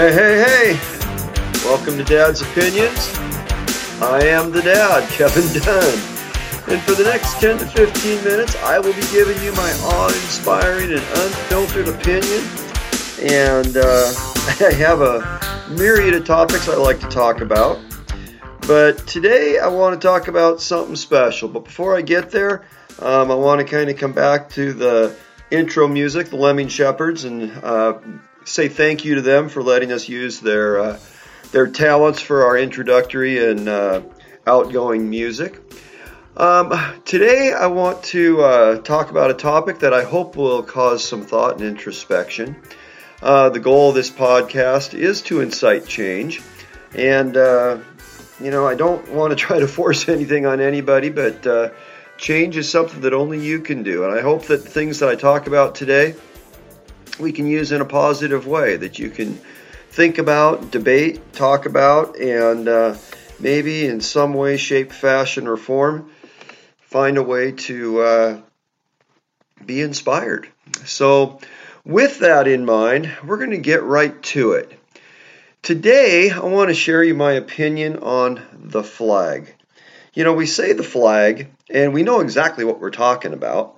Hey, hey, hey! Welcome to Dad's Opinions. I am the dad, Kevin Dunn. And for the next 10 to 15 minutes, I will be giving you my awe inspiring and unfiltered opinion. And uh, I have a myriad of topics I like to talk about. But today I want to talk about something special. But before I get there, um, I want to kind of come back to the intro music, the Lemming Shepherds, and uh, say thank you to them for letting us use their uh, their talents for our introductory and uh, outgoing music. Um, today, I want to uh, talk about a topic that I hope will cause some thought and introspection. Uh, the goal of this podcast is to incite change, and uh, you know, I don't want to try to force anything on anybody, but uh, change is something that only you can do. And I hope that the things that I talk about today we can use in a positive way, that you can think about, debate, talk about, and uh, maybe in some way, shape, fashion, or form find a way to uh, be inspired. So, with that in mind, we're going to get right to it. Today, I want to share you my opinion on the flag. You know, we say the flag, and we know exactly what we're talking about.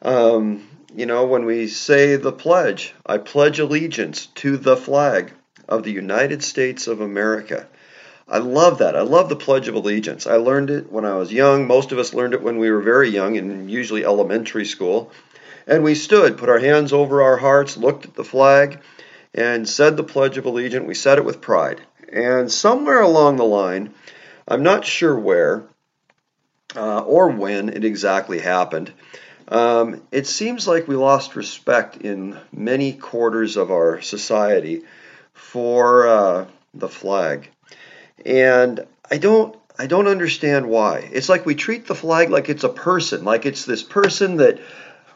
Um, you know, when we say the pledge, I pledge allegiance to the flag of the United States of America. I love that. I love the Pledge of Allegiance. I learned it when I was young. Most of us learned it when we were very young, in usually elementary school. And we stood, put our hands over our hearts, looked at the flag, and said the Pledge of Allegiance. We said it with pride. And somewhere along the line, I'm not sure where uh, or when it exactly happened, um, it seems like we lost respect in many quarters of our society for uh, the flag. And I don't I don't understand why. It's like we treat the flag like it's a person, like it's this person that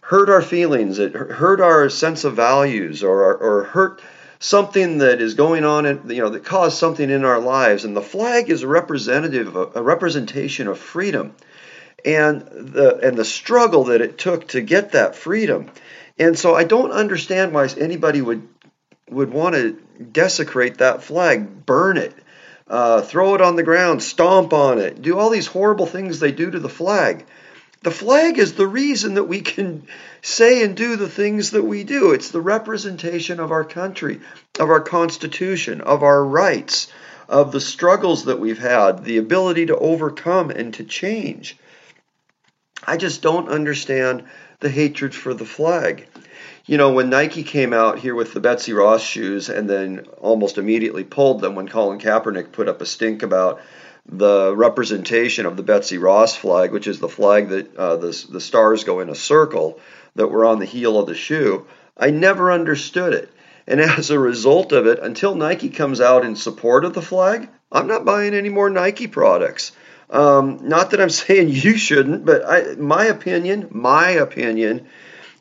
hurt our feelings, it hurt our sense of values, or or hurt something that is going on, in, you know, that caused something in our lives. And the flag is a representative, a representation of freedom, and the and the struggle that it took to get that freedom. And so I don't understand why anybody would would want to desecrate that flag, burn it, uh, throw it on the ground, stomp on it, do all these horrible things they do to the flag. The flag is the reason that we can say and do the things that we do. It's the representation of our country, of our Constitution, of our rights, of the struggles that we've had, the ability to overcome and to change. I just don't understand the hatred for the flag. You know, when Nike came out here with the Betsy Ross shoes and then almost immediately pulled them when Colin Kaepernick put up a stink about the representation of the Betsy Ross flag, which is the flag that uh, the, the stars go in a circle that were on the heel of the shoe, I never understood it. And as a result of it, until Nike comes out in support of the flag, I'm not buying any more Nike products. Um, not that I'm saying you shouldn't, but I, my opinion, my opinion,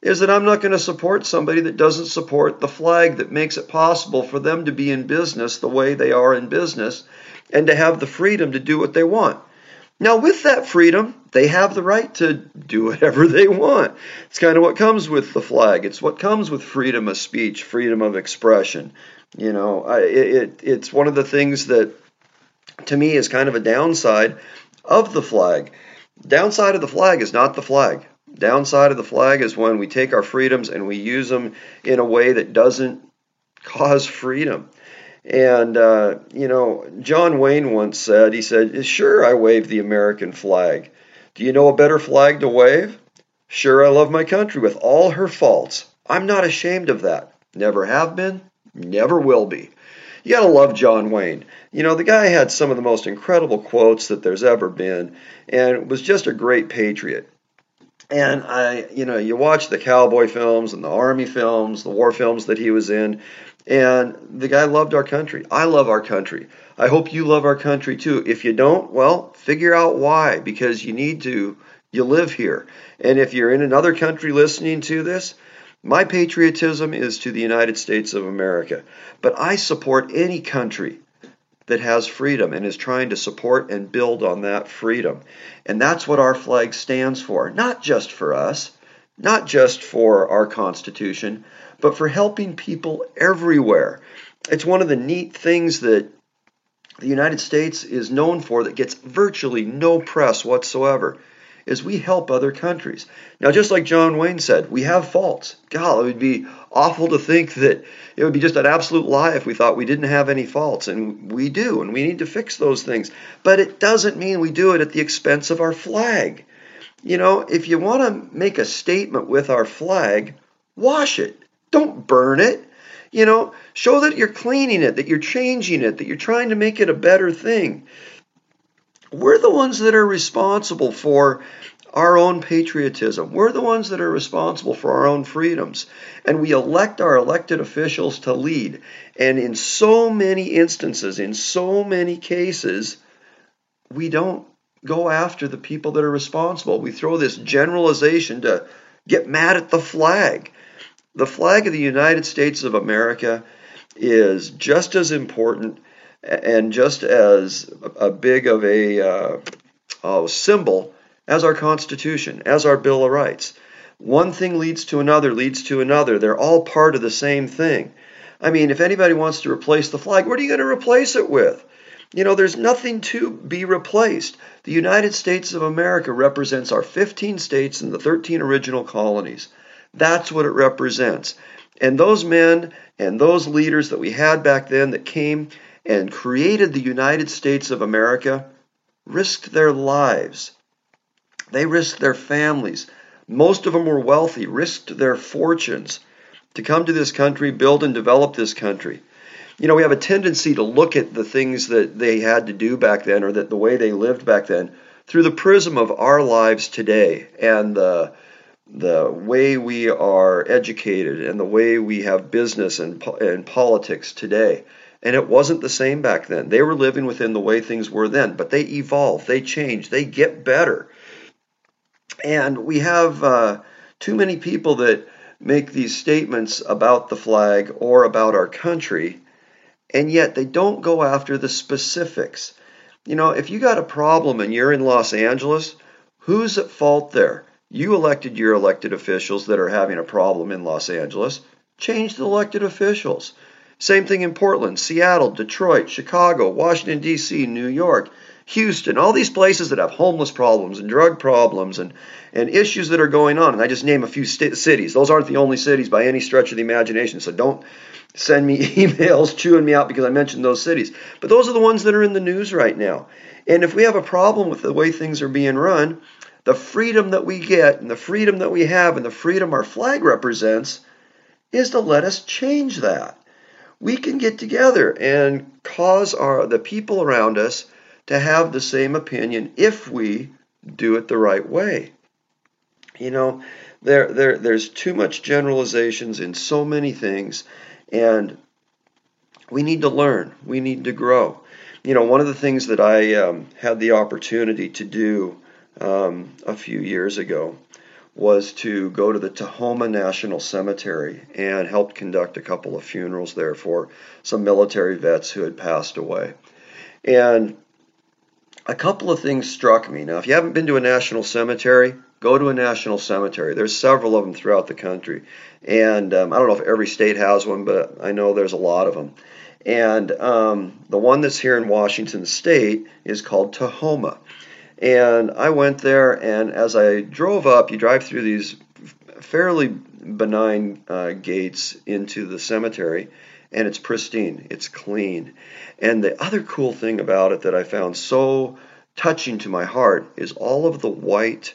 is that I'm not going to support somebody that doesn't support the flag that makes it possible for them to be in business the way they are in business and to have the freedom to do what they want. Now, with that freedom, they have the right to do whatever they want. It's kind of what comes with the flag. It's what comes with freedom of speech, freedom of expression. You know, I, it, it's one of the things that, to me, is kind of a downside of the flag. Downside of the flag is not the flag. Downside of the flag is when we take our freedoms and we use them in a way that doesn't cause freedom. And, uh, you know, John Wayne once said, he said, Sure, I wave the American flag. Do you know a better flag to wave? Sure, I love my country with all her faults. I'm not ashamed of that. Never have been, never will be. You gotta love John Wayne. You know, the guy had some of the most incredible quotes that there's ever been, and was just a great patriot. And I, you know, you watch the cowboy films and the army films, the war films that he was in, and the guy loved our country. I love our country. I hope you love our country too. If you don't, well, figure out why, because you need to. You live here. And if you're in another country listening to this, my patriotism is to the United States of America. But I support any country that has freedom and is trying to support and build on that freedom. And that's what our flag stands for, not just for us, not just for our Constitution, but for helping people everywhere. it's one of the neat things that the United States is known for that gets virtually no press whatsoever is we help other countries. Now, just like John Wayne said, we have faults. God, it would be awful to think that it would be just an absolute lie if we thought we didn't have any faults, and we do, and we need to fix those things. But it doesn't mean we do it at the expense of our flag. You know, if you want to make a statement with our flag, wash it. Don't burn it. You know, show that you're cleaning it, that you're changing it, that you're trying to make it a better thing. We're the ones that are responsible for our own patriotism. We're the ones that are responsible for our own freedoms. And we elect our elected officials to lead. And in so many instances, in so many cases, we don't go after the people that are responsible. We throw this generalization to get mad at the flag. The flag of the United States of America is just as important and just as a big of a uh, uh, symbol as our Constitution, as our Bill of Rights. One thing leads to another, leads to another. They're all part of the same thing. I mean, if anybody wants to replace the flag, what are you going to replace it with? You know, there's nothing to be replaced. The United States of America represents our 15 states and the 13 original colonies. That's what it represents. And those men and those leaders that we had back then that came and created the United States of America risked their lives. They risked their families. Most of them were wealthy, risked their fortunes to come to this country, build and develop this country. You know, we have a tendency to look at the things that they had to do back then or that the way they lived back then through the prism of our lives today and the the way we are educated and the way we have business and, and politics today. And it wasn't the same back then. They were living within the way things were then, but they evolve, they change, they get better. And we have uh, too many people that make these statements about the flag or about our country, and yet they don't go after the specifics. You know, if you got a problem and you're in Los Angeles, who's at fault there? You elected your elected officials that are having a problem in Los Angeles. Change the elected officials. Same thing in Portland, Seattle, Detroit, Chicago, Washington, D.C., New York, Houston, all these places that have homeless problems and drug problems and, and issues that are going on. And I just name a few st- cities. Those aren't the only cities by any stretch of the imagination. So don't send me emails chewing me out because I mentioned those cities. But those are the ones that are in the news right now. And if we have a problem with the way things are being run, the freedom that we get and the freedom that we have and the freedom our flag represents is to let us change that we can get together and cause our the people around us to have the same opinion if we do it the right way. You know, there, there there's too much generalizations in so many things, and we need to learn. We need to grow. You know, one of the things that I um, had the opportunity to do um, a few years ago was to go to the Tahoma National Cemetery and helped conduct a couple of funerals there for some military vets who had passed away. And a couple of things struck me. Now, if you haven't been to a national cemetery, go to a national cemetery. There's several of them throughout the country. And um, I don't know if every state has one, but I know there's a lot of them. And um, the one that's here in Washington State is called Tahoma. And I went there, and as I drove up, you drive through these fairly benign uh, gates into the cemetery, and it's pristine, it's clean. And the other cool thing about it that I found so touching to my heart is all of the white,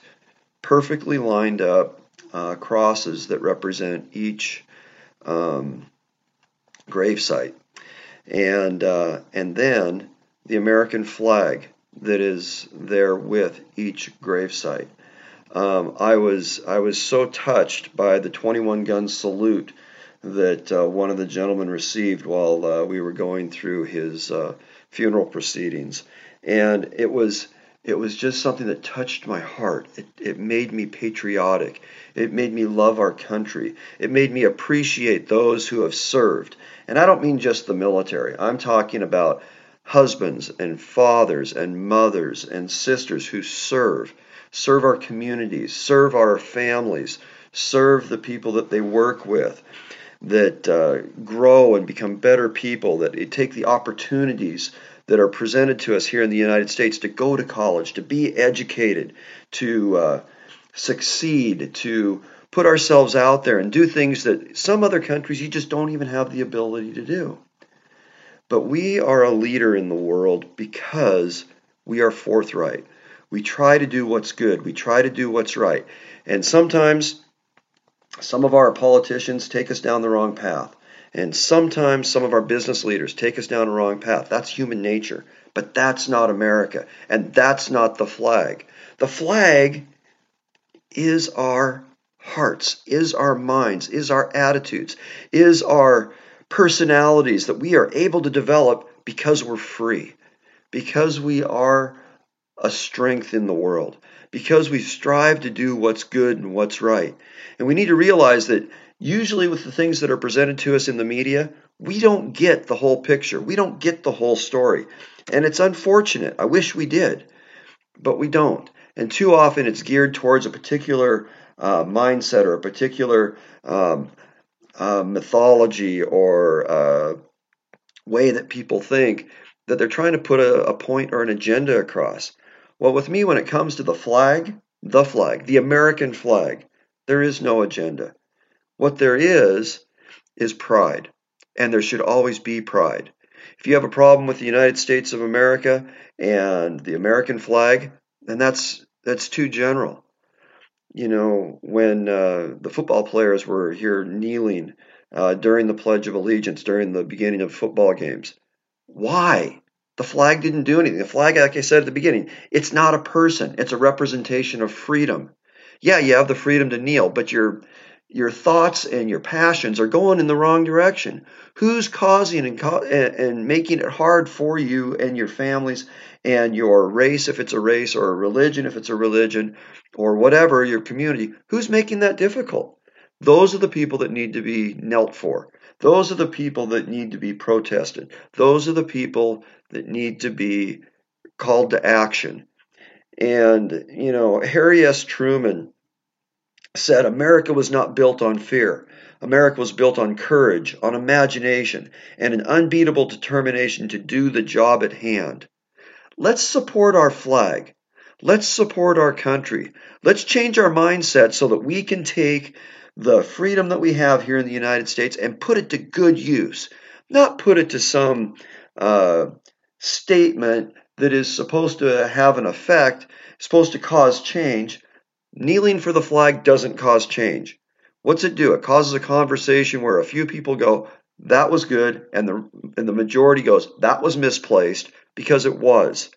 perfectly lined up uh, crosses that represent each um, gravesite. And, uh, and then the American flag that is there with each gravesite. Um, I was I was so touched by the 21 gun salute that uh, one of the gentlemen received while uh, we were going through his uh, funeral proceedings, and it was it was just something that touched my heart. It, it made me patriotic. It made me love our country. It made me appreciate those who have served. And I don't mean just the military. I'm talking about husbands and fathers and mothers and sisters who serve, serve our communities, serve our families, serve the people that they work with. that uh, grow and become better people, that take the opportunities that are presented to us here in the United States to go to college, to be educated, to uh, succeed, to put ourselves out there and do things that some other countries you just don't even have the ability to do. But we are a leader in the world because we are forthright. We try to do what's good. We try to do what's right. And sometimes some of our politicians take us down the wrong path. And sometimes some of our business leaders take us down the wrong path. That's human nature. But that's not America. And that's not the flag. The flag is our hearts, is our minds, is our attitudes, is our personalities that we are able to develop because we're free, because we are a strength in the world, because we strive to do what's good and what's right. And we need to realize that usually with the things that are presented to us in the media, we don't get the whole picture. We don't get the whole story. And it's unfortunate. I wish we did, but we don't. And too often it's geared towards a particular uh, mindset or a particular um, uh, mythology or uh, way that people think that they're trying to put a, a point or an agenda across. Well, with me, when it comes to the flag, the flag, the American flag, there is no agenda. What there is, is pride. And there should always be pride. If you have a problem with the United States of America and the American flag, then that's that's too general. You know, when uh, the football players were here kneeling uh, during the Pledge of Allegiance, during the beginning of football games, why? The flag didn't do anything. The flag, like I said at the beginning, it's not a person. It's a representation of freedom. Yeah, you have the freedom to kneel, but your your thoughts and your passions are going in the wrong direction. Who's causing and, and making it hard for you and your families and your race, if it's a race, or a religion, if it's a religion, or whatever, your community? Who's making that difficult? Those are the people that need to be knelt for. Those are the people that need to be protested. Those are the people that need to be called to action. And, you know, Harry S. Truman said America was not built on fear. America was built on courage, on imagination, and an unbeatable determination to do the job at hand. Let's support our flag. Let's support our country. Let's change our mindset so that we can take the freedom that we have here in the United States and put it to good use, not put it to some uh, statement that is supposed to have an effect, supposed to cause change. Kneeling for the flag doesn't cause change. What's it do? It causes a conversation where a few people go, that was good, and the and the majority goes, that was misplaced because it was.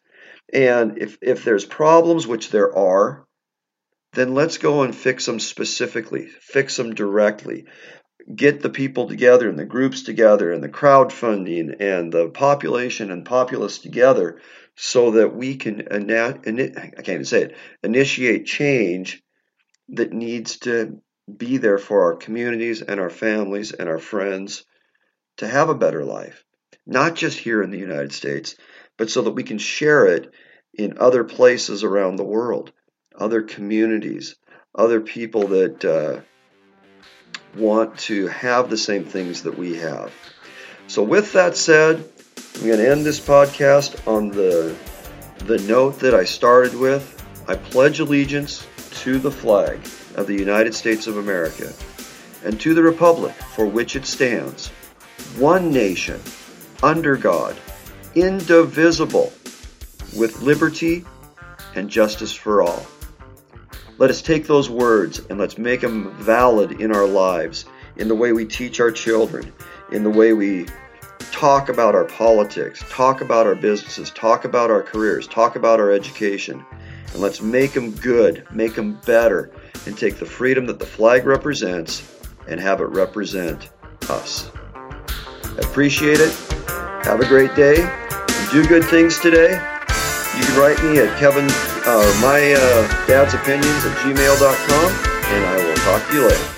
And if if there's problems, which there are, then let's go and fix them specifically, fix them directly. Get the people together and the groups together and the crowdfunding and the population and populace together so that we can, I can't even say it, initiate change that needs to be there for our communities and our families and our friends to have a better life, not just here in the United States, but so that we can share it in other places around the world other communities, other people that uh, want to have the same things that we have. So, with that said, I'm going to end this podcast on the the note that I started with. I pledge allegiance to the flag of the United States of America and to the republic for which it stands, one nation, under God, indivisible, with liberty and justice for all. Let us take those words and let's make them valid in our lives, in the way we teach our children, in the way we talk about our politics, talk about our businesses, talk about our careers, talk about our education. And let's make them good, make them better, and take the freedom that the flag represents and have it represent us. I appreciate it. Have a great day. Do good things today. You can write me at Kevin uh, my uh, dad's opinions at gmail.com, and I will talk to you later.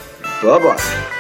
Bye bye.